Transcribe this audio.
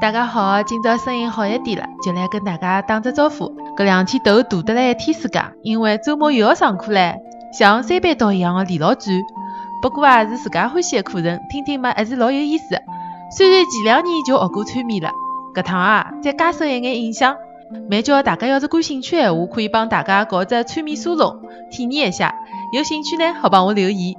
大家好，今朝声音好一点了，就来跟大家打只招呼。搿两天头大得来一天世界，因为周末又要上课唻，像三班倒一样的连牢转。不过啊，是自家欢喜的课程，听听嘛，还是老有意思。虽然前两年就学过催眠了，搿趟啊再加深一眼印象。蛮叫大家要是感兴趣的闲话，可以帮大家搞只催眠沙龙体验一下。有兴趣呢，好帮我留言。